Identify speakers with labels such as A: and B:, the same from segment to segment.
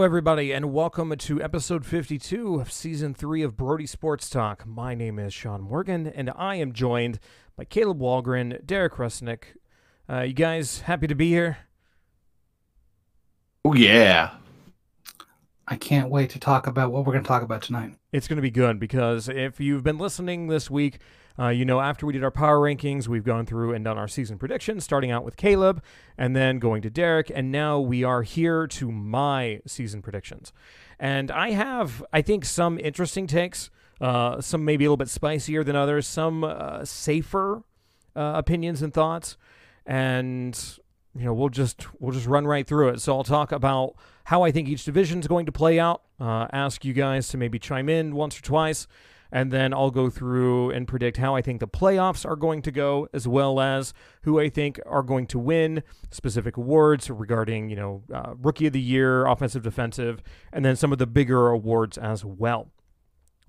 A: Hello, everybody, and welcome to episode 52 of season three of Brody Sports Talk. My name is Sean Morgan, and I am joined by Caleb Walgren, Derek Rusnick. Uh, you guys happy to be here?
B: Oh yeah.
C: I can't wait to talk about what we're going to talk about tonight.
A: It's going to be good because if you've been listening this week, uh, you know, after we did our power rankings, we've gone through and done our season predictions, starting out with Caleb and then going to Derek. And now we are here to my season predictions. And I have, I think, some interesting takes, uh, some maybe a little bit spicier than others, some uh, safer uh, opinions and thoughts. And you know we'll just we'll just run right through it so i'll talk about how i think each division is going to play out uh, ask you guys to maybe chime in once or twice and then I'll go through and predict how I think the playoffs are going to go, as well as who I think are going to win specific awards regarding, you know, uh, Rookie of the Year, Offensive, Defensive, and then some of the bigger awards as well.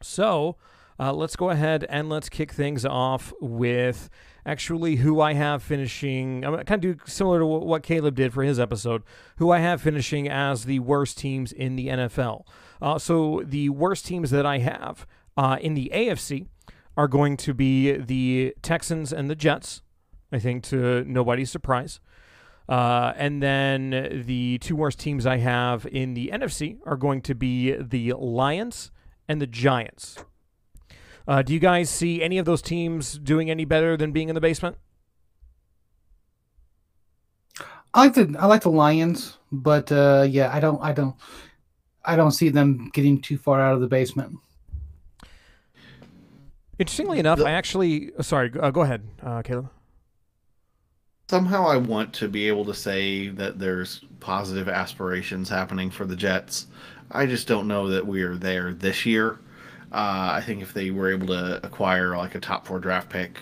A: So uh, let's go ahead and let's kick things off with actually who I have finishing. I'm kind of do similar to what Caleb did for his episode. Who I have finishing as the worst teams in the NFL. Uh, so the worst teams that I have uh, in the AFC are going to be the Texans and the Jets, I think, to nobody's surprise. Uh, and then the two worst teams I have in the NFC are going to be the Lions and the Giants. Uh, do you guys see any of those teams doing any better than being in the basement?
C: I like the I like the Lions, but uh, yeah, I don't I don't I don't see them getting too far out of the basement.
A: Interestingly enough, I actually uh, sorry. Uh, go ahead, uh, Caleb.
B: Somehow, I want to be able to say that there's positive aspirations happening for the Jets. I just don't know that we're there this year. Uh, I think if they were able to acquire like a top four draft pick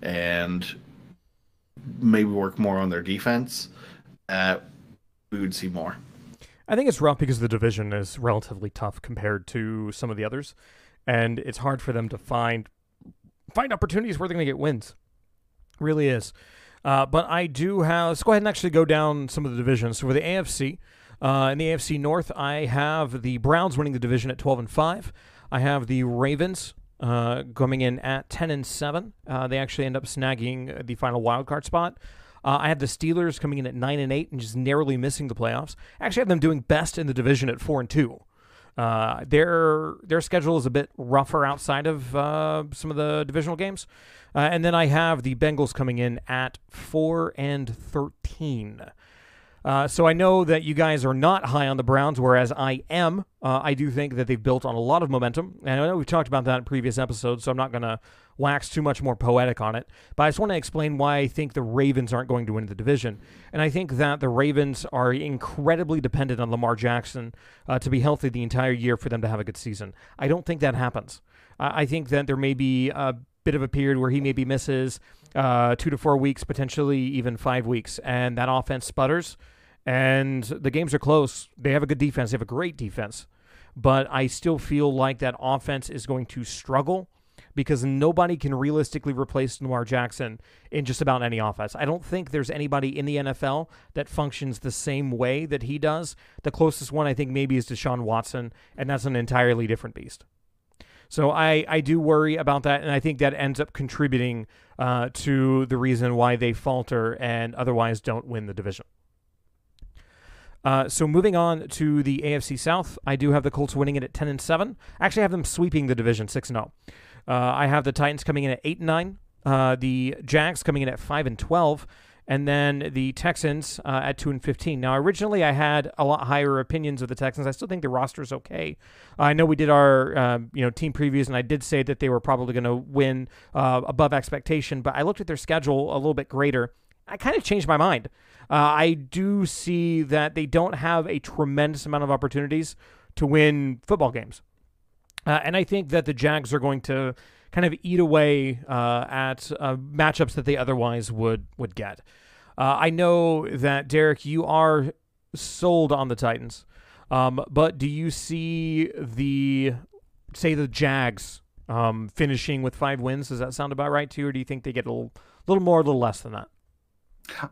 B: and maybe work more on their defense, uh, we would see more.
A: I think it's rough because the division is relatively tough compared to some of the others and it's hard for them to find find opportunities where they're going to get wins. really is. Uh, but I do have. Let's go ahead and actually go down some of the divisions. So for the AFC, uh, in the AFC North, I have the Browns winning the division at 12 and five. I have the Ravens uh, coming in at 10 and seven. Uh, they actually end up snagging the final wild card spot. Uh, I have the Steelers coming in at nine and eight and just narrowly missing the playoffs. I actually have them doing best in the division at four and two. Uh, their their schedule is a bit rougher outside of uh, some of the divisional games, uh, and then I have the Bengals coming in at four and thirteen. Uh, so I know that you guys are not high on the Browns, whereas I am. Uh, I do think that they've built on a lot of momentum, and I know we've talked about that in previous episodes, so I'm not going to wax too much more poetic on it. But I just want to explain why I think the Ravens aren't going to win the division, and I think that the Ravens are incredibly dependent on Lamar Jackson uh, to be healthy the entire year for them to have a good season. I don't think that happens. I think that there may be a bit of a period where he maybe misses uh, two to four weeks, potentially even five weeks, and that offense sputters, and the games are close. They have a good defense. They have a great defense, but I still feel like that offense is going to struggle because nobody can realistically replace Lamar Jackson in just about any offense. I don't think there's anybody in the NFL that functions the same way that he does. The closest one I think maybe is Deshaun Watson, and that's an entirely different beast. So I, I do worry about that, and I think that ends up contributing uh, to the reason why they falter and otherwise don't win the division. Uh, so moving on to the AFC South, I do have the Colts winning it at ten and seven. I actually have them sweeping the division six and zero. Uh, I have the Titans coming in at eight and nine. Uh, the Jags coming in at five and twelve, and then the Texans uh, at two and fifteen. Now, originally I had a lot higher opinions of the Texans. I still think the roster is okay. I know we did our uh, you know team previews, and I did say that they were probably going to win uh, above expectation. But I looked at their schedule a little bit greater. I kind of changed my mind. Uh, I do see that they don't have a tremendous amount of opportunities to win football games, uh, and I think that the Jags are going to kind of eat away uh, at uh, matchups that they otherwise would would get. Uh, I know that Derek, you are sold on the Titans, um, but do you see the say the Jags um, finishing with five wins? Does that sound about right to you, or do you think they get a little, little more, a little less than that?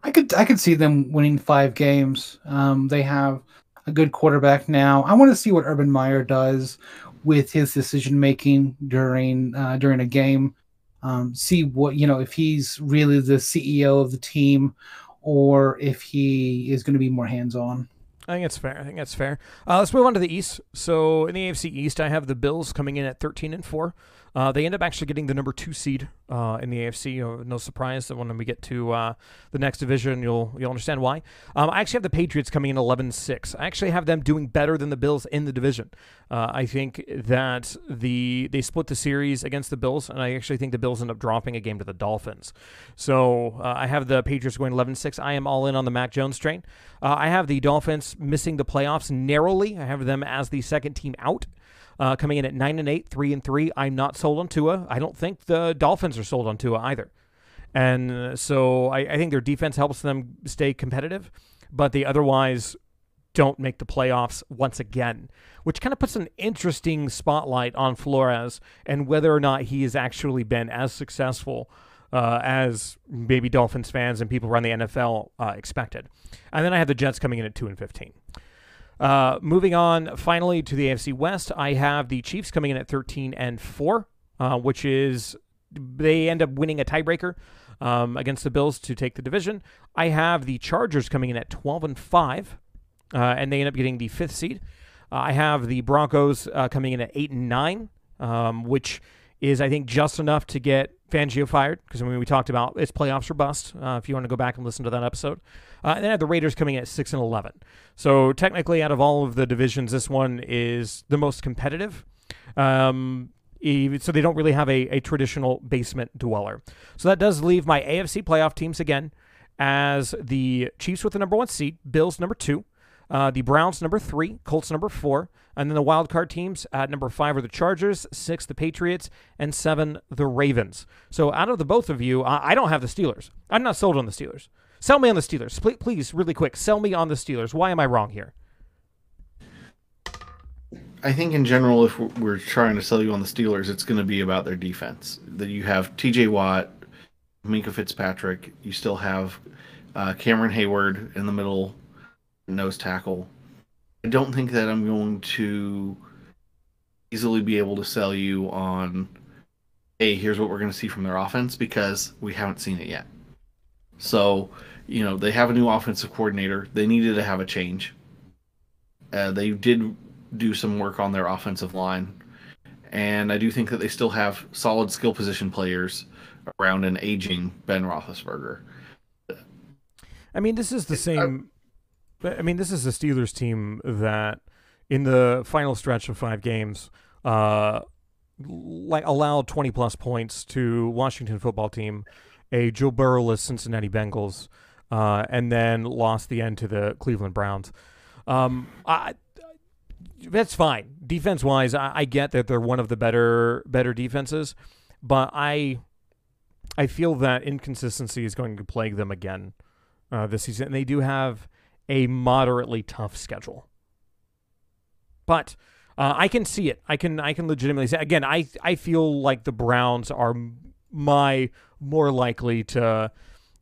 C: I could I could see them winning five games. Um, they have a good quarterback now. I want to see what Urban Meyer does with his decision making during uh, during a game. Um, see what you know if he's really the CEO of the team, or if he is going to be more hands on.
A: I think it's fair. I think that's fair. Uh, let's move on to the East. So in the AFC East, I have the Bills coming in at 13 and four. Uh, they end up actually getting the number two seed uh, in the AFC. no surprise that when we get to uh, the next division, you'll you'll understand why. Um, I actually have the Patriots coming in 11-6. I actually have them doing better than the Bills in the division. Uh, I think that the they split the series against the Bills, and I actually think the Bills end up dropping a game to the Dolphins. So uh, I have the Patriots going 11-6. I am all in on the Mac Jones train. I have the Dolphins missing the playoffs narrowly. I have them as the second team out uh, coming in at nine and eight, three and three. I'm not sold on Tua. I don't think the Dolphins are sold on Tua either. And uh, so I, I think their defense helps them stay competitive, but they otherwise don't make the playoffs once again, which kind of puts an interesting spotlight on Flores and whether or not he has actually been as successful uh, as maybe Dolphins fans and people around the NFL uh, expected. And then I have the Jets coming in at two and fifteen. Uh, moving on, finally to the AFC West, I have the Chiefs coming in at 13 and four, uh, which is they end up winning a tiebreaker um, against the Bills to take the division. I have the Chargers coming in at 12 and five, uh, and they end up getting the fifth seed. Uh, I have the Broncos uh, coming in at eight and nine, um, which is I think just enough to get Fangio fired because I mean we talked about it's playoffs or bust. Uh, if you want to go back and listen to that episode, uh, and then have the Raiders coming at six and eleven. So technically, out of all of the divisions, this one is the most competitive. Um, so they don't really have a, a traditional basement dweller. So that does leave my AFC playoff teams again as the Chiefs with the number one seed, Bills number two, uh, the Browns number three, Colts number four, and then the wild card teams at number five are the Chargers, six the Patriots, and seven the Ravens. So out of the both of you, I, I don't have the Steelers. I'm not sold on the Steelers. Sell me on the Steelers. Please, please, really quick, sell me on the Steelers. Why am I wrong here?
B: I think in general, if we're trying to sell you on the Steelers, it's going to be about their defense. That you have T.J. Watt, Minkah Fitzpatrick. You still have uh, Cameron Heyward in the middle, nose tackle. I don't think that I'm going to easily be able to sell you on, hey, here's what we're going to see from their offense because we haven't seen it yet. So, you know, they have a new offensive coordinator. They needed to have a change. Uh, they did do some work on their offensive line. And I do think that they still have solid skill position players around an aging Ben Roethlisberger.
A: I mean, this is the same. I mean, this is a Steelers team that, in the final stretch of five games, uh, like allowed twenty plus points to Washington football team a Joe Burrowless Cincinnati Bengals, uh, and then lost the end to the Cleveland Browns. Um, I, that's fine. Defense wise, I, I, get that they're one of the better better defenses, but I I feel that inconsistency is going to plague them again uh, this season. And they do have a moderately tough schedule, but. Uh, I can see it. I can I can legitimately say again. I I feel like the Browns are my more likely to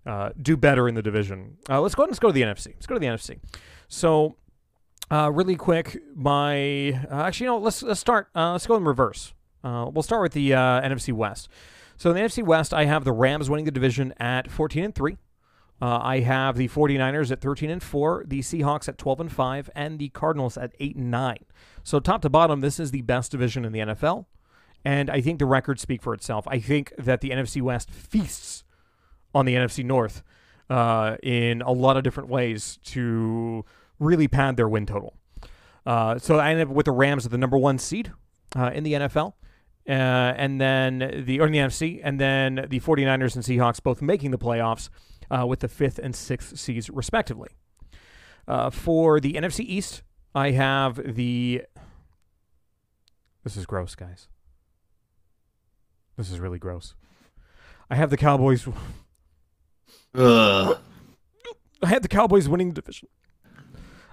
A: uh, do better in the division. Uh, let's go ahead and let's go to the NFC. Let's go to the NFC. So, uh, really quick, my uh, actually, you know, let's let's start. Uh, let's go in reverse. We'll start with the NFC West. So in the NFC West, I have the Rams winning the division at 14 and three. I have the 49ers at 13 and 4, the Seahawks at 12 and 5, and the Cardinals at 8 and 9. So top to bottom, this is the best division in the NFL. And I think the records speak for itself. I think that the NFC West feasts on the NFC North uh, in a lot of different ways to really pad their win total. Uh, so I ended up with the Rams at the number one seed uh, in the NFL. Uh, and then the or in the NFC, and then the 49ers and Seahawks both making the playoffs uh, with the fifth and sixth seeds respectively. Uh, for the NFC East, I have the. This is gross, guys. This is really gross. I have the Cowboys.
B: Ugh.
A: I have the Cowboys winning the division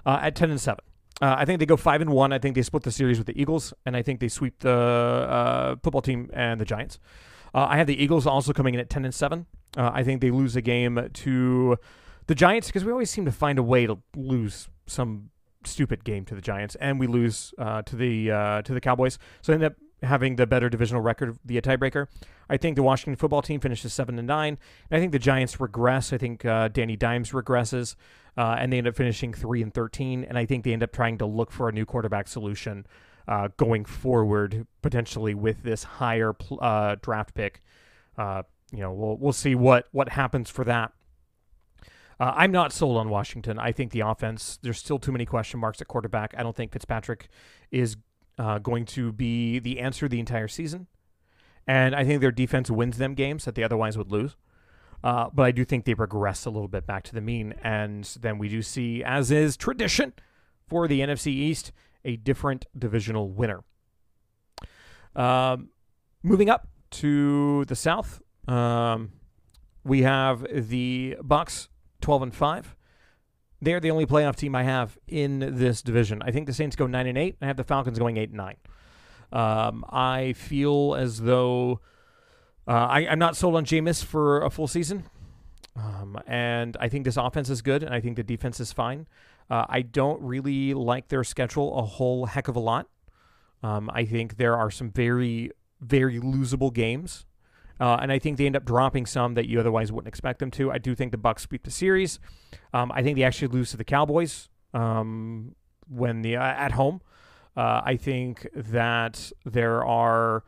A: uh, at ten and seven. Uh, I think they go five and one. I think they split the series with the Eagles, and I think they sweep the uh, football team and the Giants. Uh, I have the Eagles also coming in at ten and seven. Uh, I think they lose a game to the Giants because we always seem to find a way to lose some stupid game to the Giants, and we lose uh, to the uh, to the Cowboys. So end up having the better divisional record via tiebreaker. I think the Washington football team finishes seven and nine. And I think the Giants regress. I think uh, Danny Dimes regresses, uh, and they end up finishing three and thirteen. And I think they end up trying to look for a new quarterback solution uh, going forward, potentially with this higher uh, draft pick. Uh, you know, we'll we'll see what what happens for that. Uh, I'm not sold on Washington. I think the offense, there's still too many question marks at quarterback. I don't think Fitzpatrick is uh, going to be the answer the entire season. And I think their defense wins them games that they otherwise would lose. Uh, but I do think they regress a little bit back to the mean. And then we do see, as is tradition for the NFC East, a different divisional winner. Um, moving up to the South, um, we have the Bucs 12 and 5. They're the only playoff team I have in this division. I think the Saints go 9 and 8. I have the Falcons going 8 and 9. Um, I feel as though uh, I, am not sold on Jameis for a full season. Um, and I think this offense is good, and I think the defense is fine. Uh, I don't really like their schedule a whole heck of a lot. Um, I think there are some very, very losable games uh, and I think they end up dropping some that you otherwise wouldn't expect them to. I do think the Bucs beat the series. Um, I think they actually lose to the Cowboys um, when the uh, at home. Uh, I think that there are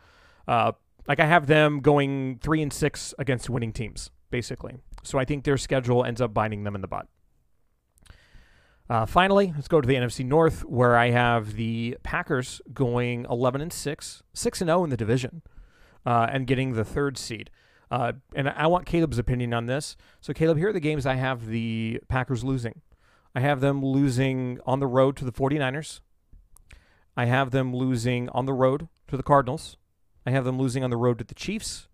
A: uh, like I have them going three and six against winning teams, basically. So I think their schedule ends up binding them in the butt. Uh, finally, let's go to the NFC North, where I have the Packers going 11 and 6, 6 and 0 in the division uh, and getting the third seed. Uh, and I want Caleb's opinion on this. So, Caleb, here are the games I have the Packers losing. I have them losing on the road to the 49ers. I have them losing on the road to the Cardinals. I have them losing on the road to the Chiefs.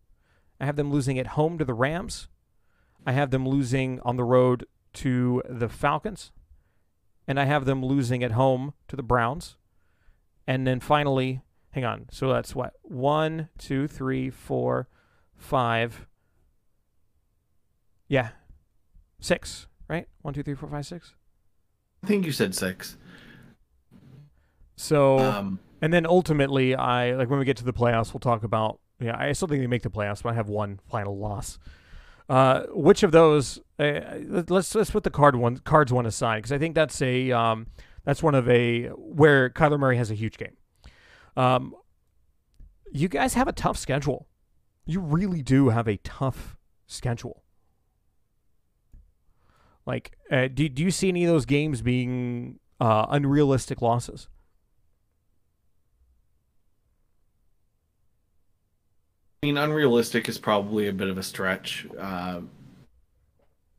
A: I have them losing at home to the Rams. I have them losing on the road to the Falcons. And I have them losing at home to the Browns. And then finally, hang on. So that's what? One, two, three, four, five. Yeah. Six, right? One, two, three, four, five, six.
B: I think you said six.
A: So, um, and then ultimately, I like when we get to the playoffs, we'll talk about. Yeah, I still think they make the playoffs, but I have one final loss. Uh, which of those? Uh, let's let's put the card one cards one aside because I think that's a um, that's one of a where Kyler Murray has a huge game. Um, you guys have a tough schedule. You really do have a tough schedule. Like, uh, do, do you see any of those games being uh, unrealistic losses?
B: I mean, unrealistic is probably a bit of a stretch. Uh,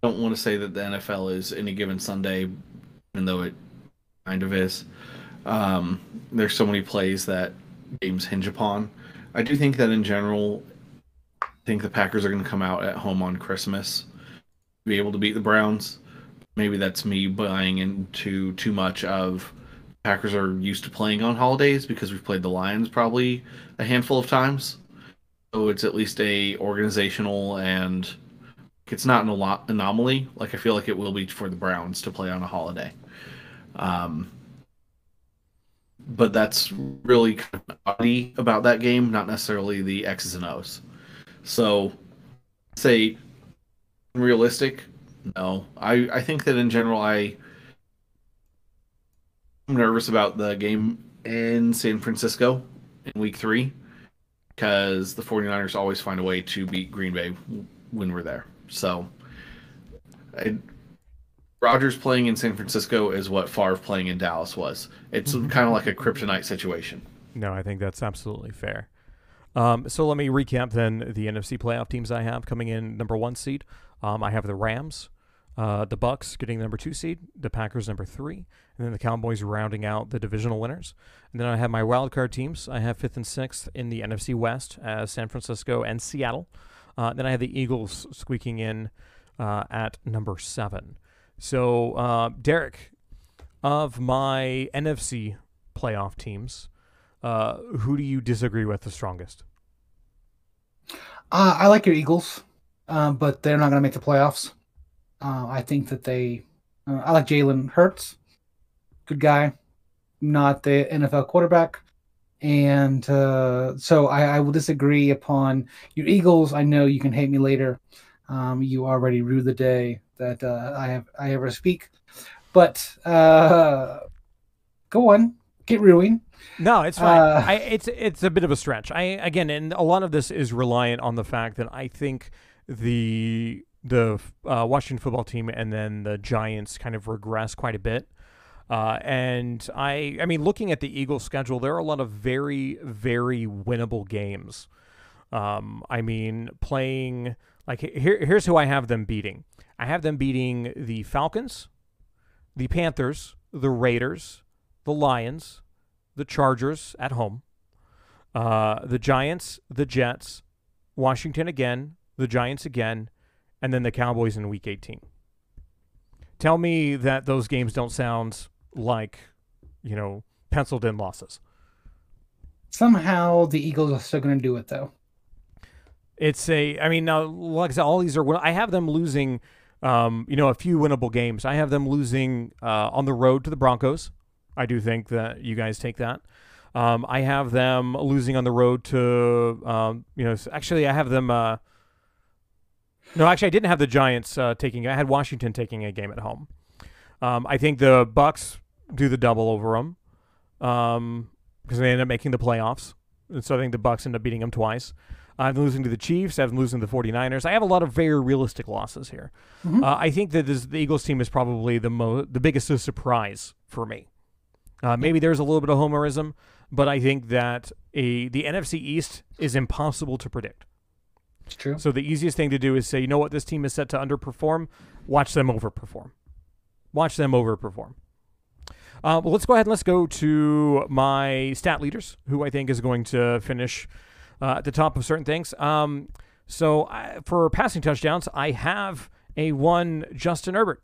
B: don't want to say that the NFL is any given Sunday, even though it kind of is. Um, there's so many plays that games hinge upon. I do think that in general, I think the Packers are going to come out at home on Christmas, be able to beat the Browns. Maybe that's me buying into too much of Packers are used to playing on holidays because we've played the Lions probably a handful of times. So it's at least a organizational and it's not an anomaly. Like I feel like it will be for the Browns to play on a holiday. Um, but that's really kind of oddity about that game, not necessarily the X's and O's. So, say realistic? No, I I think that in general I I'm nervous about the game in San Francisco in Week Three because the 49ers always find a way to beat Green Bay when we're there. So, I, Rodgers playing in San Francisco is what Favre playing in Dallas was. It's mm-hmm. kind of like a kryptonite situation.
A: No, I think that's absolutely fair. Um, so let me recap then the NFC playoff teams I have coming in number one seed. Um, I have the Rams, uh, the Bucs getting the number two seed, the Packers number three, and then the Cowboys rounding out the divisional winners. And then I have my wild card teams. I have fifth and sixth in the NFC West as San Francisco and Seattle. Uh, then I have the Eagles squeaking in uh, at number seven. So, uh, Derek, of my NFC playoff teams, uh, who do you disagree with the strongest?
C: I like your Eagles, uh, but they're not going to make the playoffs. Uh, I think that they. Uh, I like Jalen Hurts. good guy, not the NFL quarterback. And uh, so I, I, will disagree upon your Eagles. I know you can hate me later. Um, you already rue the day that uh, I have I ever speak. But uh, go on, get ruined.
A: No, it's fine. Uh, I, it's it's a bit of a stretch. I again, and a lot of this is reliant on the fact that I think the the uh, Washington football team and then the Giants kind of regress quite a bit. Uh, and I, I mean, looking at the Eagles' schedule, there are a lot of very, very winnable games. Um, I mean, playing like here, here's who I have them beating. I have them beating the Falcons, the Panthers, the Raiders, the Lions, the Chargers at home, uh, the Giants, the Jets, Washington again, the Giants again, and then the Cowboys in Week 18. Tell me that those games don't sound like, you know, penciled in losses.
C: Somehow the Eagles are still going to do it, though.
A: It's a, I mean, now, like I said, all these are, I have them losing, um, you know, a few winnable games. I have them losing uh, on the road to the Broncos. I do think that you guys take that. Um, I have them losing on the road to, um, you know, actually, I have them. Uh, no, actually, I didn't have the Giants uh, taking. I had Washington taking a game at home. Um, I think the Bucs do the double over them um, because they end up making the playoffs. And so I think the Bucs end up beating them twice. I'm losing to the Chiefs. I'm losing to the 49ers. I have a lot of very realistic losses here. Mm-hmm. Uh, I think that this, the Eagles team is probably the mo- the biggest surprise for me. Uh, maybe there's a little bit of homerism, but I think that a the NFC East is impossible to predict.
C: It's true.
A: So the easiest thing to do is say, you know what, this team is set to underperform. Watch them overperform. Watch them overperform. Uh, well, let's go ahead and let's go to my stat leaders, who I think is going to finish uh, at the top of certain things. Um, so I, for passing touchdowns, I have a one Justin Herbert.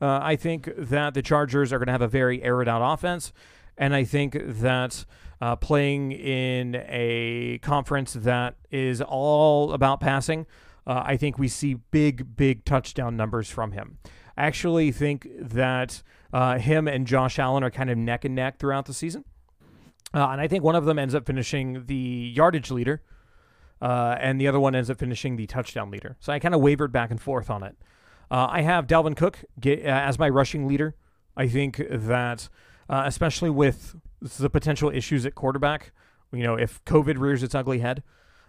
A: Uh, I think that the Chargers are going to have a very aired out offense, and I think that uh, playing in a conference that is all about passing, uh, I think we see big, big touchdown numbers from him. I actually think that uh, him and Josh Allen are kind of neck and neck throughout the season. Uh, and I think one of them ends up finishing the yardage leader, uh, and the other one ends up finishing the touchdown leader. So I kind of wavered back and forth on it. Uh, I have Dalvin Cook get, as my rushing leader. I think that, especially with the potential issues at quarterback, you know, if COVID rears its ugly head,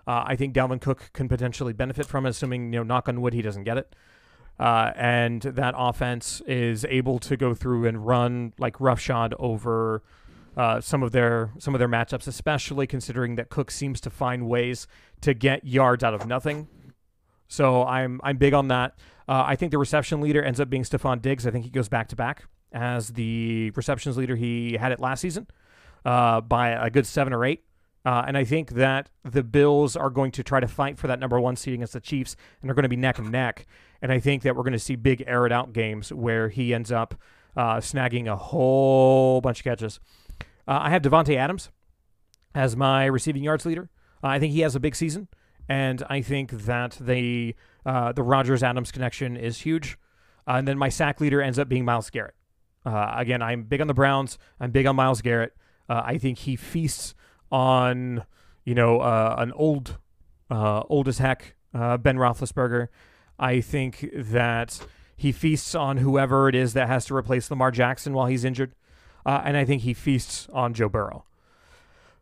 A: I think Dalvin Cook can potentially benefit from it, assuming, you know, knock on wood, he doesn't get it. Uh, and that offense is able to go through and run like roughshod over uh, some of their some of their matchups, especially considering that Cook seems to find ways to get yards out of nothing. So I'm I'm big on that. Uh, I think the reception leader ends up being Stefon Diggs. I think he goes back to back as the receptions leader. He had it last season uh, by a good seven or eight. Uh, and I think that the Bills are going to try to fight for that number one seed against the Chiefs, and they're going to be neck and neck. And I think that we're going to see big air it out games where he ends up uh, snagging a whole bunch of catches. Uh, I have Davante Adams as my receiving yards leader. Uh, I think he has a big season, and I think that the uh, the Rodgers Adams connection is huge. Uh, and then my sack leader ends up being Myles Garrett. again, I'm big on the Browns. I'm big on Myles Garrett. I think he feasts on you know an old old as heck Ben Roethlisberger. I think that he feasts on whoever it is that has to replace Lamar Jackson while he's injured. Uh, and I think he feasts on Joe Burrow.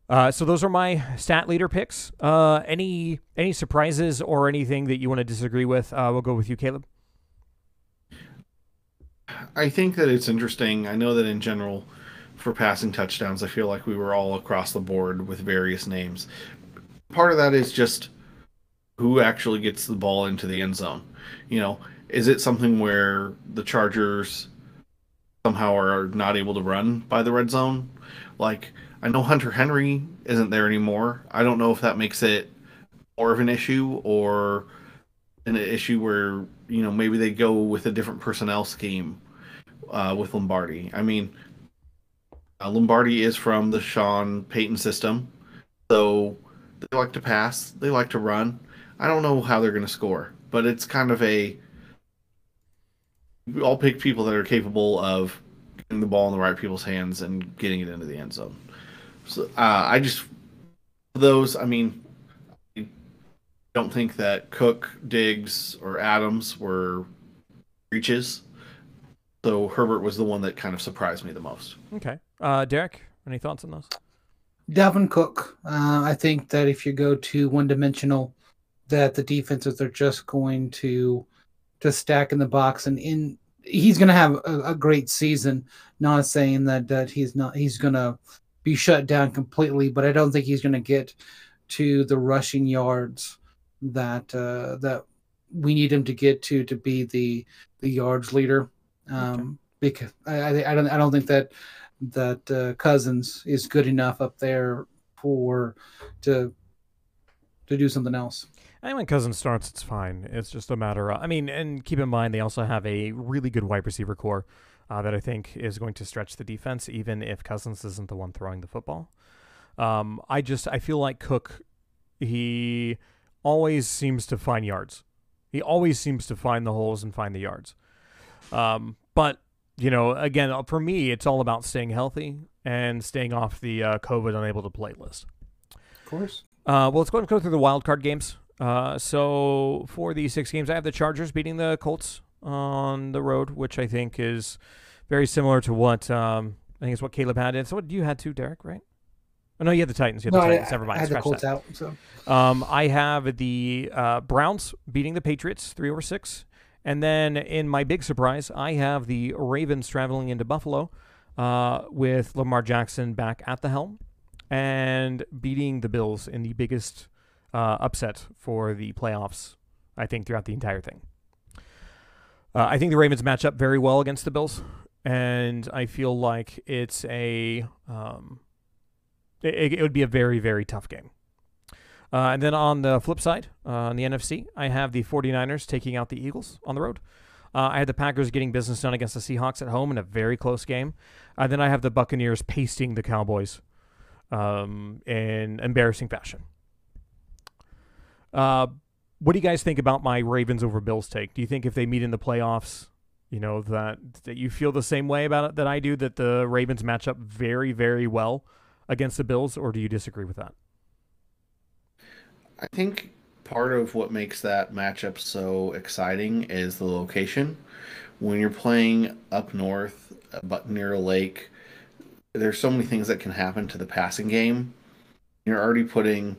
A: Uh, so those are my stat leader picks. Uh, any any surprises or anything that you want to disagree with? Uh, we'll go with you, Caleb.
B: I think that it's interesting. I know that in general, for passing touchdowns, I feel like we were all across the board with various names. Part of that is just who actually gets the ball into the end zone. You know, is it something where the Chargers somehow are not able to run by the red zone? Like, I know Hunter Henry isn't there anymore. I don't know if that makes it more of an issue or an issue where, you know, maybe they go with a different personnel scheme uh, with Lombardi. I mean, uh, Lombardi is from the Sean Payton system. So they like to pass, they like to run. I don't know how they're going to score, but it's kind of a. We all pick people that are capable of getting the ball in the right people's hands and getting it into the end zone. So uh, I just those. I mean, I don't think that Cook, Diggs, or Adams were reaches. So Herbert was the one that kind of surprised me the most.
A: Okay, uh, Derek, any thoughts on those?
C: Dalvin Cook. Uh, I think that if you go to one dimensional, that the defenses are just going to to stack in the box and in he's going to have a, a, great season. Not saying that that he's not he's going to be shut down completely, but I don't think he's going to get to the rushing yards that uh, that we need him to get to to be the the yards leader. Um, okay. Because I, I don't I don't think that that uh, Cousins is good enough up there for to to do something else.
A: I think when Cousins starts, it's fine. It's just a matter of, I mean, and keep in mind, they also have a really good wide receiver core uh, that I think is going to stretch the defense, even if Cousins isn't the one throwing the football. Um, I just, I feel like Cook, he always seems to find yards. He always seems to find the holes and find the yards. Um, but, you know, again, for me, it's all about staying healthy and staying off the uh, COVID unable to play list.
C: Of course.
A: Uh, well, let's go and go through the wild card games. Uh, so for these six games, I have the Chargers beating the Colts on the road, which I think is very similar to what um, I think is what Caleb had. And so what you had too, Derek, right? Oh, no, you had the Titans. You had
C: no,
A: the Titans.
C: I,
A: Never mind.
C: I had
A: Scratch
C: the Colts
A: that.
C: out. So
A: um, I have the uh, Browns beating the Patriots three over six, and then in my big surprise, I have the Ravens traveling into Buffalo uh, with Lamar Jackson back at the helm and beating the Bills in the biggest uh, upset for the playoffs, I think, throughout the entire thing. Uh, I think the Ravens match up very well against the Bills, and I feel like it's a um, it, it would be a very very tough game. Uh, and then on the flip side, uh, on the NFC, I have the 49ers taking out the Eagles on the road. Uh, I had the Packers getting business done against the Seahawks at home in a very close game. And then I have the Buccaneers pasting the Cowboys um, in embarrassing fashion. Uh, what do you guys think about my Ravens over Bills take? Do you think if they meet in the playoffs, you know that that you feel the same way about it that I do that the Ravens match up very very well against the Bills, or do you disagree with that?
B: I think part of what makes that matchup so exciting is the location. When you're playing up north, uh, but near a lake, there's so many things that can happen to the passing game. You're already putting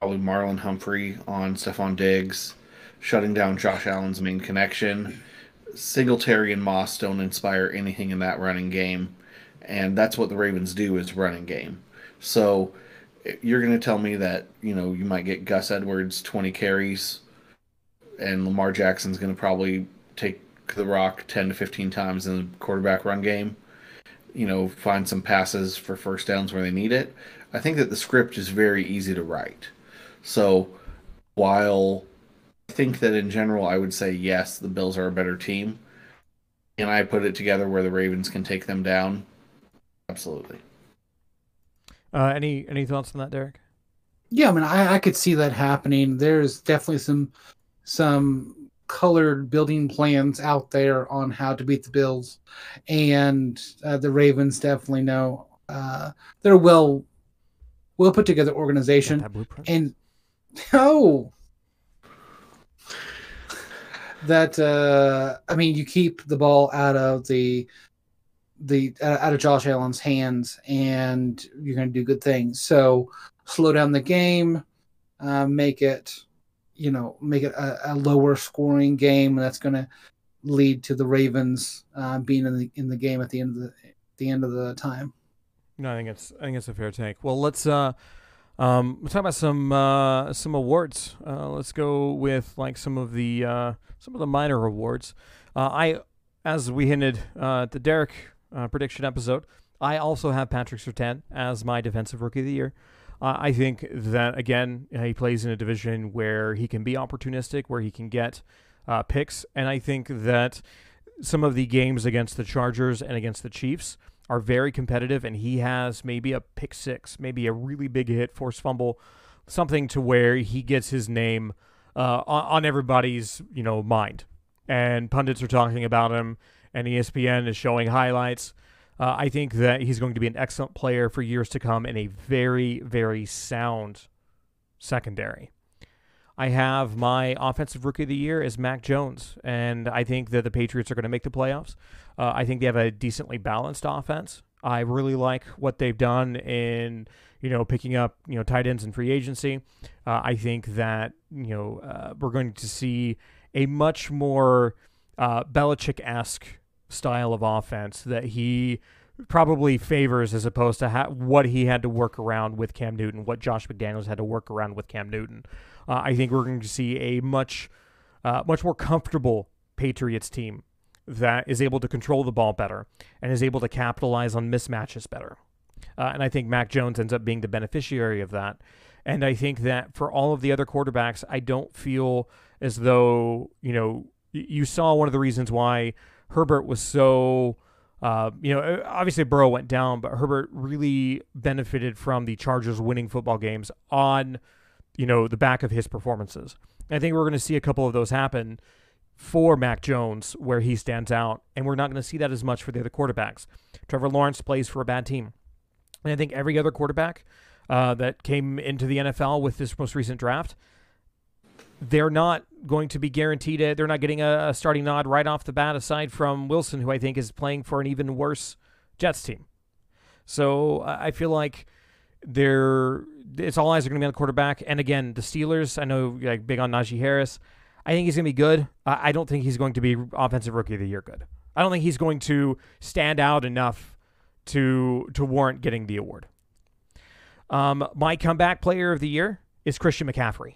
B: probably Marlon Humphrey on Stefon Diggs, shutting down Josh Allen's main connection. Singletary and Moss don't inspire anything in that running game, and that's what the Ravens do is running game. So you're going to tell me that you know you might get Gus Edwards 20 carries, and Lamar Jackson's going to probably take the rock 10 to 15 times in the quarterback run game. You know, find some passes for first downs where they need it. I think that the script is very easy to write. So while I think that in general I would say yes, the Bills are a better team, and I put it together where the Ravens can take them down, absolutely.
A: Uh, any any thoughts on that, Derek?
C: Yeah, I mean, I, I could see that happening. There's definitely some some colored building plans out there on how to beat the Bills, and uh, the Ravens definitely know uh, they're well well put together organization, and oh, That uh, I mean, you keep the ball out of the the uh, out of Josh Allen's hands, and you're going to do good things. So slow down the game, uh, make it, you know, make it a, a lower scoring game. and That's going to lead to the Ravens uh, being in the in the game at the end of the the end of the time.
A: No, I think it's I think it's a fair take. Well, let's uh um, we'll talk about some uh, some awards. Uh, let's go with like some of the uh, some of the minor awards. Uh, I, as we hinted uh, the Derek uh, prediction episode, I also have Patrick Surtain as my defensive rookie of the year. I think that again he plays in a division where he can be opportunistic, where he can get picks, and I think that some of the games against the Chargers and against the Chiefs are very competitive, and he has maybe a pick six, maybe a really big hit, force fumble, something to where he gets his name uh, on, on everybody's you know mind, and pundits are talking about him, and ESPN is showing highlights. Uh, I think that he's going to be an excellent player for years to come in a very, very sound secondary. I have my offensive rookie of the year as Mac Jones, and I think that the Patriots are going to make the playoffs. Uh, I think they have a decently balanced offense. I really like what they've done in you know picking up you know tight ends in free agency. Uh, I think that you know uh, we're going to see a much more uh, Belichick esque style of offense that he probably favors as opposed to ha- what he had to work around with Cam Newton, what Josh McDaniels had to work around with Cam Newton. Uh, I think we're going to see a much, uh, much more comfortable Patriots team that is able to control the ball better and is able to capitalize on mismatches better. Uh, and I think Mac Jones ends up being the beneficiary of that. And I think that for all of the other quarterbacks, I don't feel as though, you know, you saw one of the reasons why Herbert was so. Uh, you know, obviously Burrow went down, but Herbert really benefited from the Chargers winning football games on you know, the back of his performances. I think we're going to see a couple of those happen for Mac Jones where he stands out, and we're not going to see that as much for the other quarterbacks. Trevor Lawrence plays for a bad team. And I think every other quarterback uh, that came into the NFL with this most recent draft, they're not going to be guaranteed it. They're not getting a, a starting nod right off the bat, aside from Wilson, who I think is playing for an even worse Jets team. So I feel like they're it's all eyes are going to be on the quarterback. And again, the Steelers. I know like big on Najee Harris. I think he's going to be good. I don't think he's going to be offensive rookie of the year good. I don't think he's going to stand out enough to to warrant getting the award. Um, my comeback player of the year is Christian McCaffrey.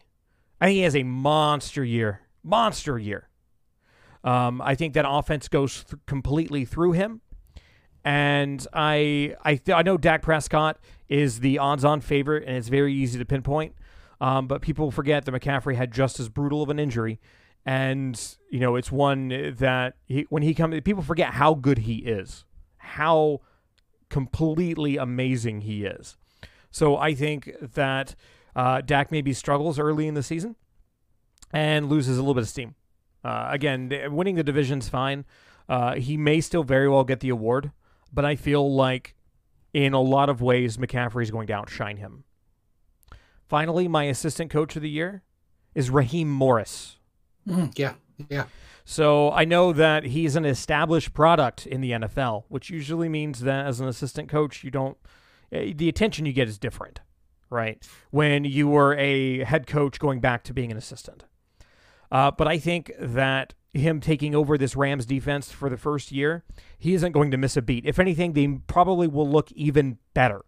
A: I think he has a monster year, monster year. Um, I think that offense goes th- completely through him. And I I th- I know Dak Prescott is the odds-on favorite, and it's very easy to pinpoint. Um, but people forget that McCaffrey had just as brutal of an injury, and you know it's one that he, when he comes, people forget how good he is, how completely amazing he is. So I think that uh, Dak maybe struggles early in the season and loses a little bit of steam. Uh, again, winning the division's fine. Uh, he may still very well get the award, but I feel like in a lot of ways McCaffrey is going to outshine him. Finally, my assistant coach of the year is Raheem Morris.
C: Mm, yeah, yeah.
A: So I know that he's an established product in the NFL, which usually means that as an assistant coach, you don't eh, the attention you get is different, right? When you were a head coach going back to being an assistant. Uh, but I think that him taking over this Rams defense for the first year, he isn't going to miss a beat. If anything, they probably will look even better.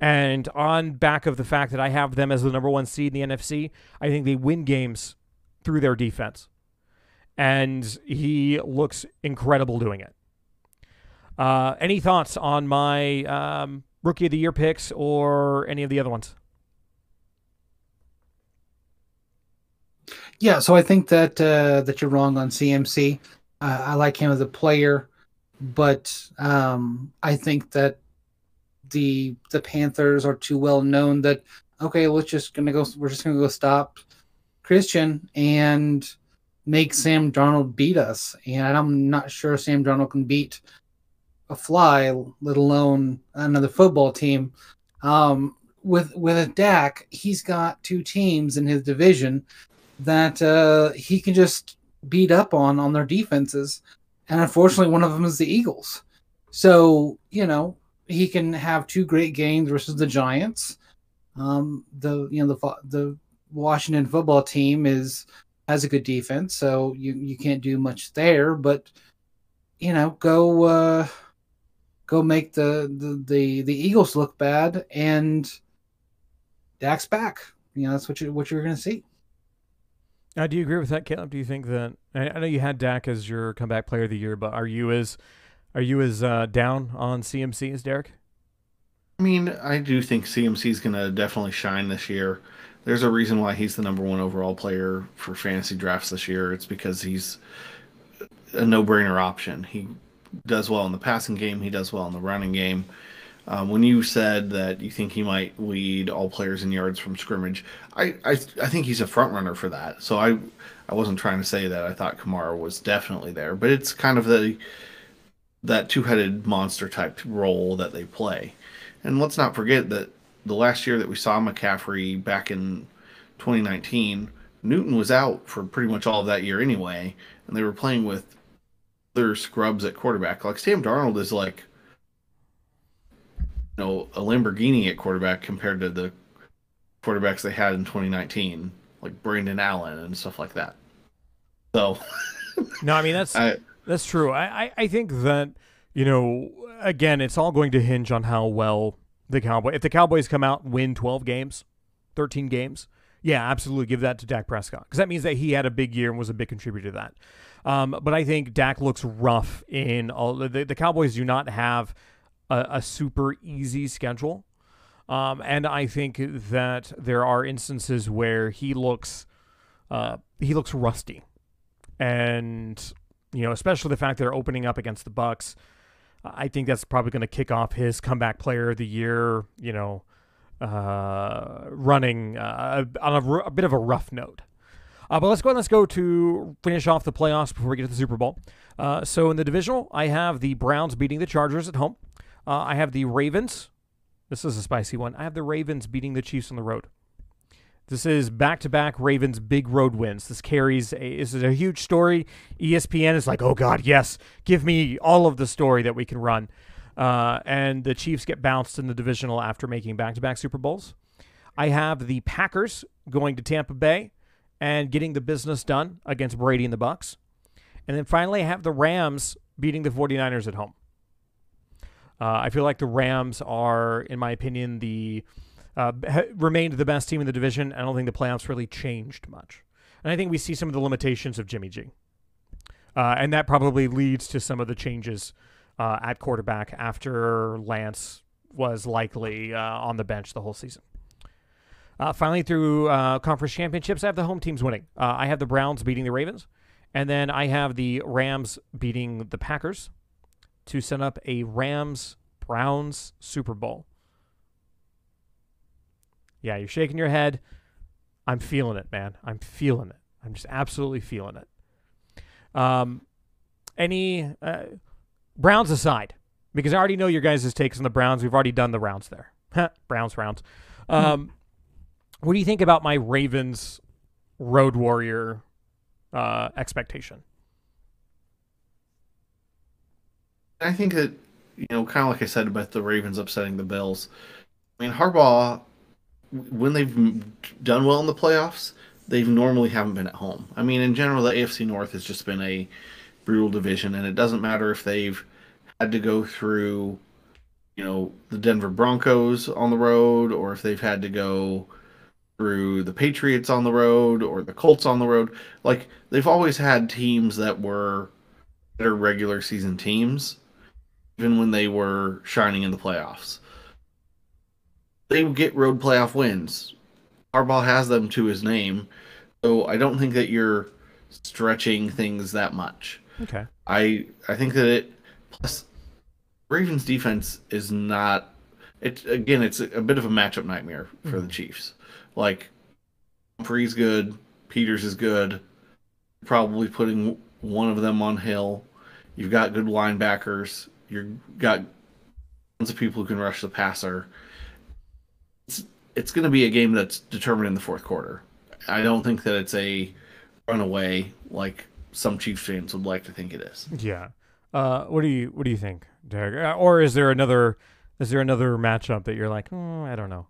A: And on back of the fact that I have them as the number one seed in the NFC, I think they win games through their defense. And he looks incredible doing it. Uh, any thoughts on my um, rookie of the year picks or any of the other ones?
C: Yeah, so I think that uh, that you're wrong on CMC. Uh, I like him as a player, but um, I think that the the Panthers are too well known that okay, let's just gonna go. We're just gonna go stop Christian and make Sam Darnold beat us. And I'm not sure Sam Darnold can beat a fly, let alone another football team. Um, with with a Dak, he's got two teams in his division that uh, he can just beat up on on their defenses, and unfortunately, one of them is the Eagles. So you know he can have two great games versus the Giants. Um, the you know the the Washington football team is has a good defense, so you you can't do much there. But you know, go uh, go make the, the the the Eagles look bad, and Dak's back. You know that's what you what you're going to see.
A: Uh, do you agree with that, Caleb? Do you think that I, I, know you had Dak as your comeback player of the year, but are you as are you as uh, down on CMC as Derek?
B: I mean, I do think CMC is going to definitely shine this year. There's a reason why he's the number one overall player for fantasy drafts this year. It's because he's a no-brainer option. He does well in the passing game. He does well in the running game. Um, when you said that you think he might lead all players in yards from scrimmage, I, I I think he's a front runner for that. So I I wasn't trying to say that I thought Kamara was definitely there, but it's kind of the that two-headed monster type role that they play. And let's not forget that the last year that we saw McCaffrey back in 2019, Newton was out for pretty much all of that year anyway, and they were playing with their scrubs at quarterback. Like Sam Darnold is like you know a Lamborghini at quarterback compared to the quarterbacks they had in 2019, like Brandon Allen and stuff like that. So
A: no, I mean that's
B: I,
A: that's true. I, I, I think that you know again, it's all going to hinge on how well the Cowboy. If the Cowboys come out and win 12 games, 13 games, yeah, absolutely give that to Dak Prescott because that means that he had a big year and was a big contributor to that. Um, but I think Dak looks rough in all the, the Cowboys do not have a, a super easy schedule. Um, and I think that there are instances where he looks uh, he looks rusty, and you know, especially the fact they're opening up against the Bucs. I think that's probably going to kick off his comeback player of the year. You know, uh, running uh, on a, a, bit of a rough note. Uh, but let's go. Let's go to finish off the playoffs before we get to the Super Bowl. Uh, so in the divisional, I have the Browns beating the Chargers at home. Uh, I have the Ravens. This is a spicy one. I have the Ravens beating the Chiefs on the road. This is back-to-back Ravens big road wins. This carries a this is a huge story. ESPN is like, oh God, yes, give me all of the story that we can run. Uh, and the Chiefs get bounced in the divisional after making back-to-back Super Bowls. I have the Packers going to Tampa Bay and getting the business done against Brady and the Bucs. And then finally, I have the Rams beating the 49ers at home. Uh, I feel like the Rams are, in my opinion, the uh, remained the best team in the division. I don't think the playoffs really changed much. And I think we see some of the limitations of Jimmy G. Uh, and that probably leads to some of the changes uh, at quarterback after Lance was likely uh, on the bench the whole season. Uh, finally, through uh, conference championships, I have the home teams winning. I have the Browns beating the Ravens, and then I have the Rams beating the Packers to set up a Rams Browns Super Bowl. Yeah, you're shaking your head. I'm feeling it, man. I'm feeling it. I'm just absolutely feeling it. Um, any uh, Browns aside, because I already know your guys' takes on the Browns. We've already done the rounds there. Browns rounds. Um, what do you think about my Ravens Road Warrior uh, expectation?
B: I think that you know, kind of like I said about the Ravens upsetting the Bills. I mean, Harbaugh when they've done well in the playoffs, they've normally haven't been at home. I mean, in general, the AFC North has just been a brutal division, and it doesn't matter if they've had to go through, you know, the Denver Broncos on the road, or if they've had to go through the Patriots on the road or the Colts on the road. Like they've always had teams that were better regular season teams, even when they were shining in the playoffs they get road playoff wins. Harbaugh has them to his name, so I don't think that you're stretching things that much.
A: Okay.
B: I I think that it plus Ravens defense is not it again it's a, a bit of a matchup nightmare for mm-hmm. the Chiefs. Like Humphrey's good, Peters is good. Probably putting one of them on Hill. You've got good linebackers. You've got tons of people who can rush the passer it's it's going to be a game that's determined in the fourth quarter. I don't think that it's a runaway like some Chiefs fans would like to think it is.
A: Yeah. Uh, what do you what do you think, Derek? Uh, or is there another is there another matchup that you're like, oh, I don't know?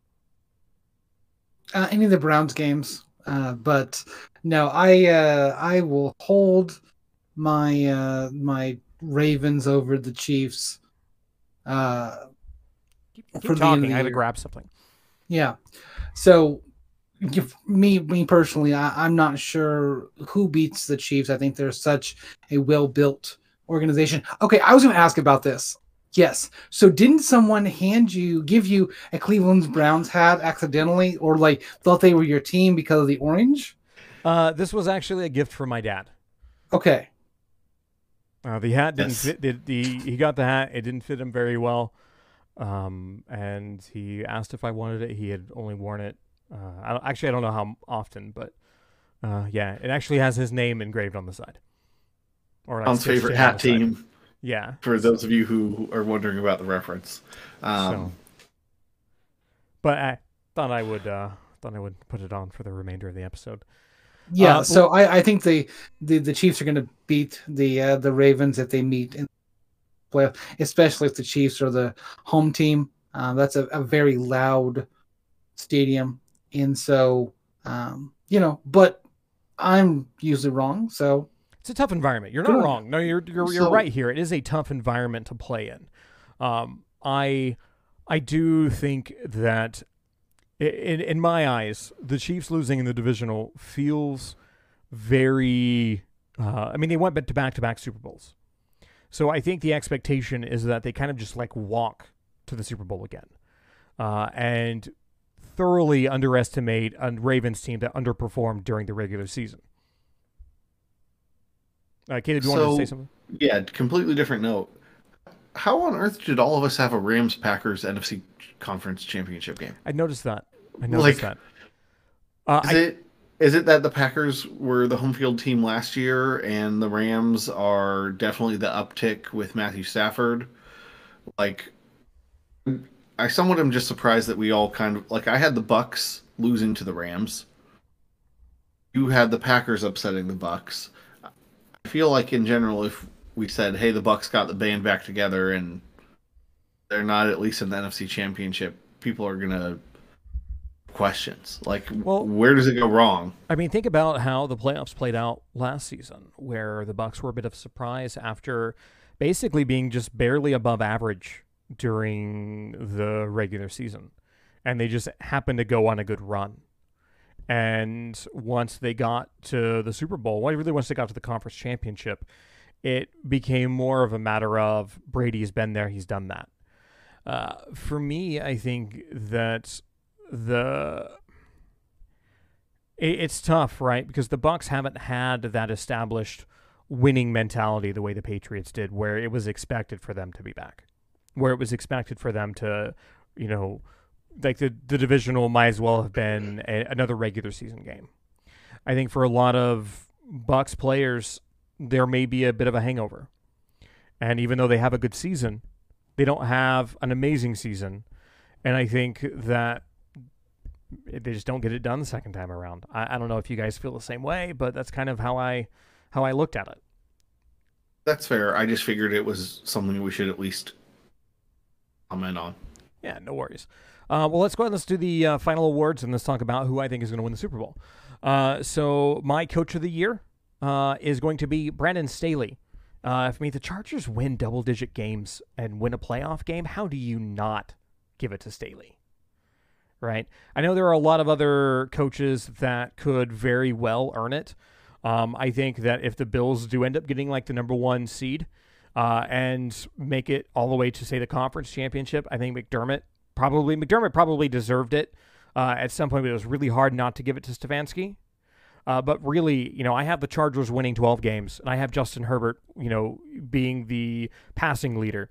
C: Uh, any of the Browns games, uh, but no, I uh, I will hold my uh, my Ravens over the Chiefs. Uh,
A: keep, keep talking. I had to grab something.
C: Yeah. So me me personally, I, am not sure who beats the Chiefs. I think they're such a well built organization. Okay, I was going to ask about this. Yes. So didn't someone hand you give you a Cleveland Browns hat accidentally, or like thought they were your team because of the orange?
A: Uh, this was actually a gift from my dad.
C: Okay.
A: Uh, the hat didn't yes. fit. The, the, he got the hat. It didn't fit him very well. um, and he asked if I wanted it. He had only worn it. Uh, I don't, actually I don't know how often, but uh, yeah, it actually has his name engraved on the side.
B: Or Tom's favorite hat team.
A: Yeah.
B: For those of you who are wondering about the reference. Um, so,
A: but I thought I would uh, thought I would put it on for the remainder of the episode.
C: Yeah, uh, so I, I think the, the, the Chiefs are going to beat the uh, the Ravens if they meet in playoff, especially if the Chiefs are the home team. Uh, that's a, a very loud stadium, and so um, you know, but I'm usually wrong, so
A: it's a tough environment. You're not wrong. No, you're you're, you're so, right here. It is a tough environment to play in. Um, I I do think that in in my eyes, the Chiefs losing in the divisional feels very. Uh, I mean, they went to back to back Super Bowls, so I think the expectation is that they kind of just like walk to the Super Bowl again, uh, and thoroughly underestimate a Ravens team that underperformed during the regular season. Uh, Caleb, do you so, want to say something?
B: Yeah, completely different note. How on earth did all of us have a Rams Packers NFC Conference Championship game?
A: I noticed that. I noticed like, that.
B: Uh, is I, it is it that the Packers were the home field team last year and the Rams are definitely the uptick with Matthew Stafford? Like I somewhat am just surprised that we all kind of like I had the Bucs losing to the Rams. You had the Packers upsetting the Bucs. I feel like in general, if we said, "Hey, the Bucs got the band back together," and they're not at least in the NFC Championship, people are gonna questions like, well, where does it go wrong?
A: I mean, think about how the playoffs played out last season, where the Bucs were a bit of a surprise after basically being just barely above average during the regular season. And they just happened to go on a good run. And once they got to the Super Bowl, well, really once they got to the conference championship, it became more of a matter of Brady's been there, he's done that. Uh, for me, I think that the it, it's tough, right? Because the Bucs haven't had that established winning mentality the way the Patriots did, where it was expected for them to be back where it was expected for them to, you know, like the the divisional might as well have been a, another regular season game. I think for a lot of Bucs players, there may be a bit of a hangover, and even though they have a good season, they don't have an amazing season, and I think that they just don't get it done the second time around. I, I don't know if you guys feel the same way, but that's kind of how I how I looked at it.
B: That's fair. I just figured it was something we should at least comment on.
A: Yeah, no worries. Uh, well, let's go ahead and let's do the uh, final awards and let's talk about who I think is going to win the Super Bowl. Uh, so, my coach of the year uh, is going to be Brandon Staley. Uh, if mean the Chargers win double digit games and win a playoff game, how do you not give it to Staley? Right? I know there are a lot of other coaches that could very well earn it. Um, I think that if the Bills do end up getting like the number one seed, uh, and make it all the way to say the conference championship. I think McDermott probably McDermott probably deserved it uh, at some point, but it was really hard not to give it to Stefanski. Uh, but really, you know, I have the Chargers winning 12 games, and I have Justin Herbert, you know, being the passing leader.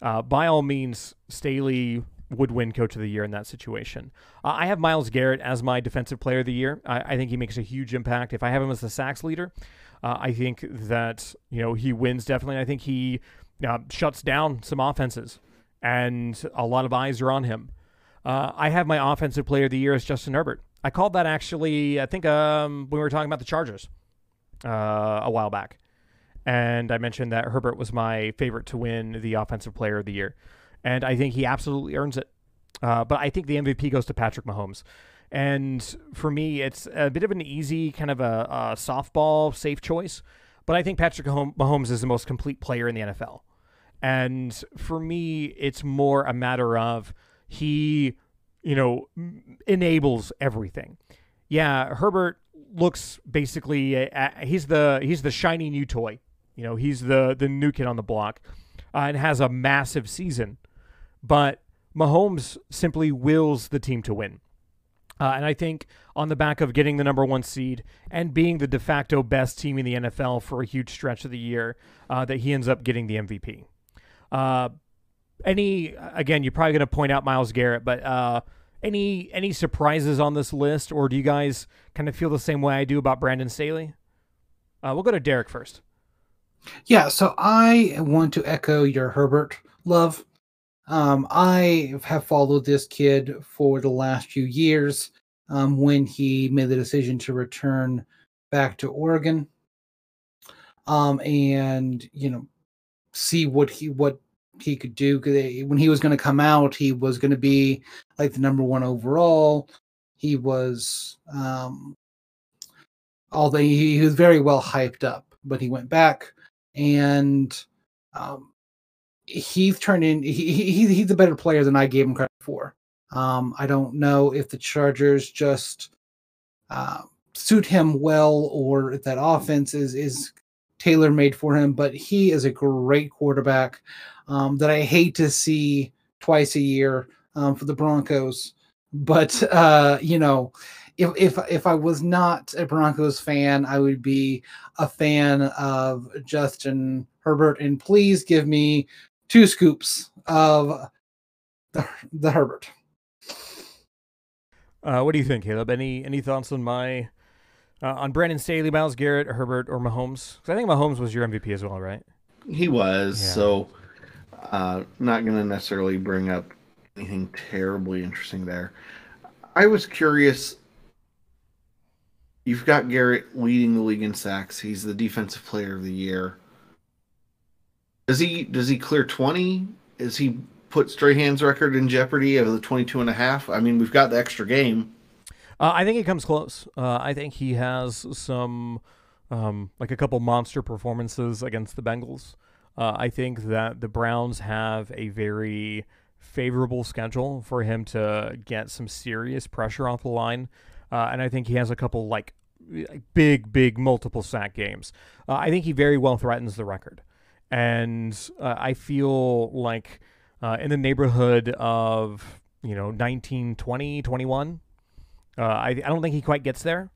A: Uh, by all means, Staley would win Coach of the Year in that situation. Uh, I have Myles Garrett as my Defensive Player of the Year. I, I, think he makes a huge impact. If I have him as the sacks leader, uh, I think that you know he wins definitely. I think he uh, shuts down some offenses, and a lot of eyes are on him. Uh, I have my offensive player of the year as Justin Herbert. I called that actually. I think um, when we were talking about the Chargers uh, a while back, and I mentioned that Herbert was my favorite to win the offensive player of the year, and I think he absolutely earns it. Uh, but I think the MVP goes to Patrick Mahomes. And for me, it's a bit of an easy kind of a, a softball safe choice. But I think Patrick Mahomes is the most complete player in the NFL. And for me, it's more a matter of he, you know, enables everything. Yeah, Herbert looks basically uh, he's the he's the shiny new toy. You know, he's the the new kid on the block, uh, and has a massive season. But Mahomes simply wills the team to win. Uh, and I think on the back of getting the number one seed and being the de facto best team in the NFL for a huge stretch of the year, uh, that he ends up getting the MVP. Uh, any again, you're probably going to point out Myles Garrett, but uh, any any surprises on this list, or do you guys kind of feel the same way I do about Brandon Staley? Uh, we'll go to Derek first.
C: Yeah, so I want to echo your Herbert love. Um, I have followed this kid for the last few years. Um, when he made the decision to return back to Oregon, um, and you know, see what he what he could do. When he was going to come out, he was going to be like the number one overall. He was um, although he, he was very well hyped up, but he went back and um, he's turned in. He, he, he's a better player than I gave him credit for. Um, I don't know if the Chargers just uh, suit him well or if that offense is is tailor made for him. But he is a great quarterback um, that I hate to see twice a year um, for the Broncos. But uh, you know, if if if I was not a Broncos fan, I would be a fan of Justin Herbert. And please give me two scoops of the the Herbert.
A: Uh, what do you think, Caleb? Any any thoughts on my uh, on Brandon Staley, Myles Garrett, Herbert, or Mahomes? Because I think Mahomes was your MVP as well, right?
B: He was. Yeah. So, uh, not going to necessarily bring up anything terribly interesting there. I was curious You've got Garrett leading the league in sacks. He's the defensive player of the year. Does he does he clear 20? Is he put Strahan's record in jeopardy of the 22 and a half? I mean, we've got the extra game.
A: Uh, I think he comes close. Uh, I think he has some um, like a couple monster performances against the Bengals. Uh, I think that the Browns have a very favorable schedule for him to get some serious pressure off the line. Uh, and I think he has a couple like big, big multiple sack games. Uh, I think he very well threatens the record, and uh, I feel like in the neighborhood of you know 19, 20, 21. Uh, I, I don't think he quite gets there.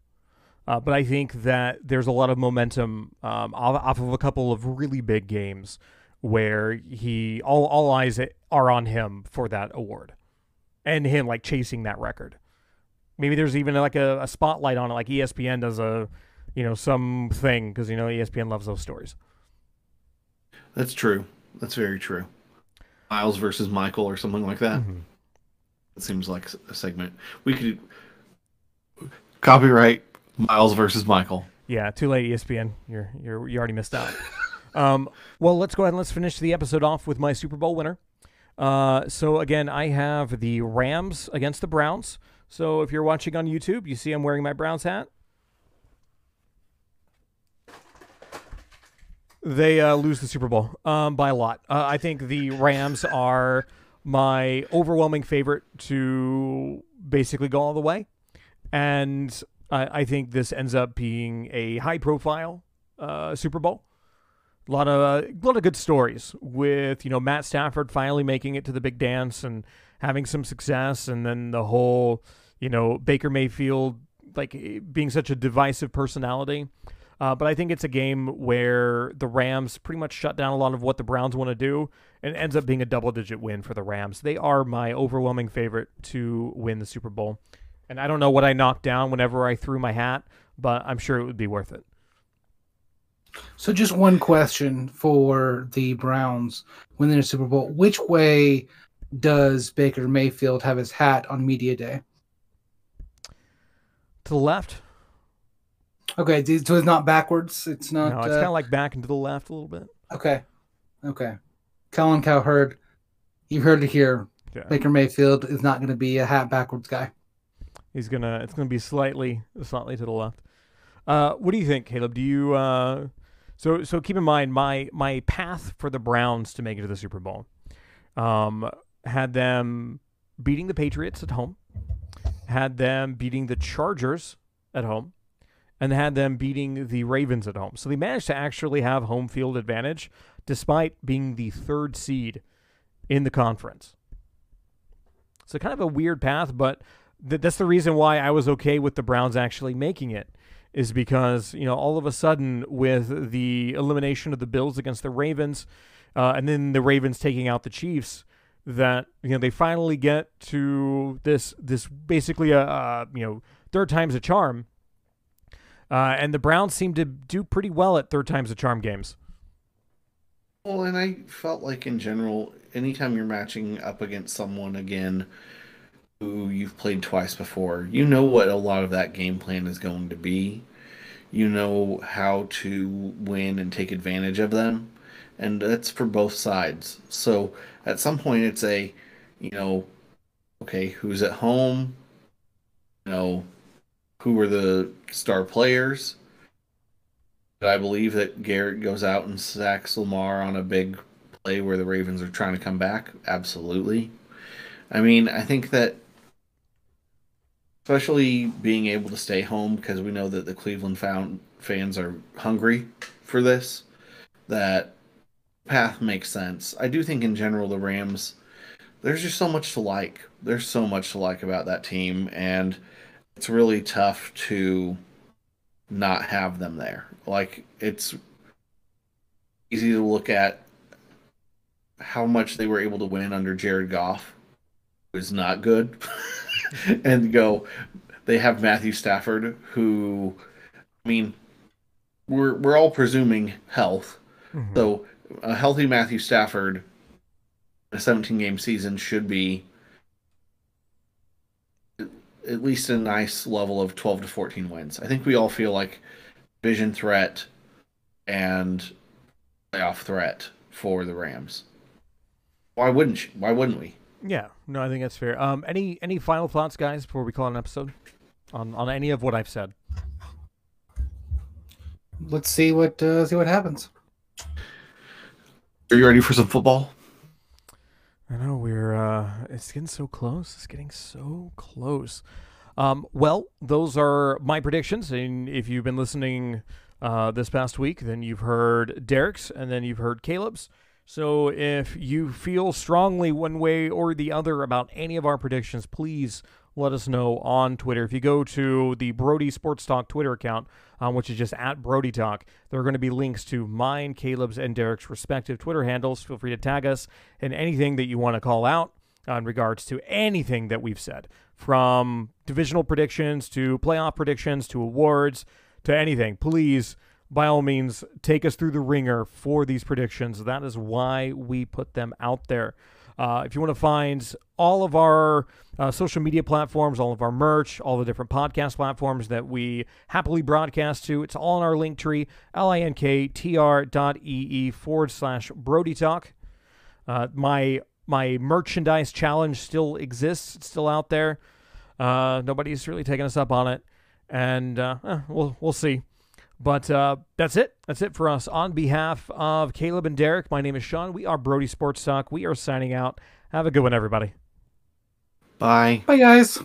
A: Uh, but I think that there's a lot of momentum um, off, off of a couple of really big games where he all all eyes are on him for that award, and him like chasing that record. Maybe there's even like a, a spotlight on it, like ESPN does a, you know, some thing because you know ESPN loves those stories.
B: That's true. That's very true. Myles versus Michael or something like that. Mm-hmm. It seems like a segment we could copyright Myles versus Michael.
A: Yeah, too late, ESPN. You're you're you already missed out. um, well, let's go ahead and let's finish the episode off with my Super Bowl winner. Uh, so again, I have the Rams against the Browns. So if you're watching on YouTube, you see I'm wearing my Browns hat. They uh, lose the Super Bowl um, by a lot. Uh, I think the Rams are my overwhelming favorite to basically go all the way. And I, think this ends up being a high profile uh, Super Bowl. A lot of a lot of good stories with you know Matt Stafford finally making it to the big dance and having some success, and then the whole you know, Baker Mayfield like being such a divisive personality. Uh, but I think it's a game where the Rams pretty much shut down a lot of what the Browns want to do and ends up being a double digit win for the Rams. They are my overwhelming favorite to win the Super Bowl. And I don't know what I knocked down whenever I threw my hat, but I'm sure it would be worth it.
C: So, just one question for the Browns winning the Super Bowl. Which way does Baker Mayfield have his hat on Media Day?
A: to the left.
C: Okay, so it's not backwards. It's not.
A: No, it's uh, kind of like back and to the left a little bit.
C: Okay, okay. Colin Cowherd, you heard it here. Yeah. Baker Mayfield is not going to be a hat backwards guy.
A: He's gonna. It's gonna be slightly, slightly to the left. Uh, what do you think, Caleb? Do you? Uh, so, so keep in mind my my path for the Browns to make it to the Super Bowl, um, had them beating the Patriots at home, had them beating the Chargers at home and had them beating the Ravens at home. So they managed to actually have home field advantage despite being the third seed in the conference. So kind of a weird path, but th- that's the reason why I was okay with the Browns actually making it is because, you know, all of a sudden with the elimination of the Bills against the Ravens, uh, and then the Ravens taking out the Chiefs, that you know they finally get to this this basically a, a you know third time's a charm. Uh, and the Browns seem to do pretty well at third times a charm games.
B: Well, and I felt like in general, anytime you're matching up against someone again who you've played twice before, you know what a lot of that game plan is going to be. You know how to win and take advantage of them. And that's for both sides. So at some point, it's a, you know, okay, who's at home? You know, who are the star players? I believe that Garrett goes out and sacks Lamar on a big play where the Ravens are trying to come back. Absolutely. I mean, I think that especially being able to stay home because we know that the Cleveland found fans are hungry for this, that path makes sense. I do think in general the Rams there's just so much to like. There's so much to like about that team and it's really tough to not have them there. Like it's easy to look at how much they were able to win under Jared Goff was not good and go they have Matthew Stafford who I mean we're we're all presuming health. Mm-hmm. So a healthy Matthew Stafford a 17 game season should be at least a nice level of 12 to 14 wins. I think we all feel like vision threat and playoff threat for the Rams. Why wouldn't you? Why wouldn't we?
A: Yeah, no, I think that's fair. Um, any any final thoughts, guys, before we call an episode on on any of what I've said?
C: Let's see what uh, see what happens.
B: Are you ready for some football?
A: I know we're uh, it's getting so close. It's getting so close. Um, well, those are my predictions. And if you've been listening uh, this past week, then you've heard Derek's and then you've heard Caleb's. So if you feel strongly one way or the other about any of our predictions, please let us know on Twitter. If you go to the Brody Sports Talk Twitter account, um, which is just at Brody Talk, there are going to be links to mine, Caleb's, and Derek's respective Twitter handles. Feel free to tag us in anything that you want to call out in regards to anything that we've said, from divisional predictions to playoff predictions to awards to anything. Please, by all means, take us through the ringer for these predictions. That is why we put them out there. Uh, if you want to find all of our uh, social media platforms, all of our merch, all the different podcast platforms that we happily broadcast to, it's all in our link tree, linktr dot forward slash Brody Talk. Uh, my my merchandise challenge still exists. It's still out there. Uh, nobody's really taken us up on it, and uh, eh, we'll we'll see. But uh, that's it. That's it for us. On behalf of Caleb and Derek, my name is Sean. We are Brody Sports Talk. We are signing out. Have a good one, everybody.
B: Bye.
C: Bye, guys.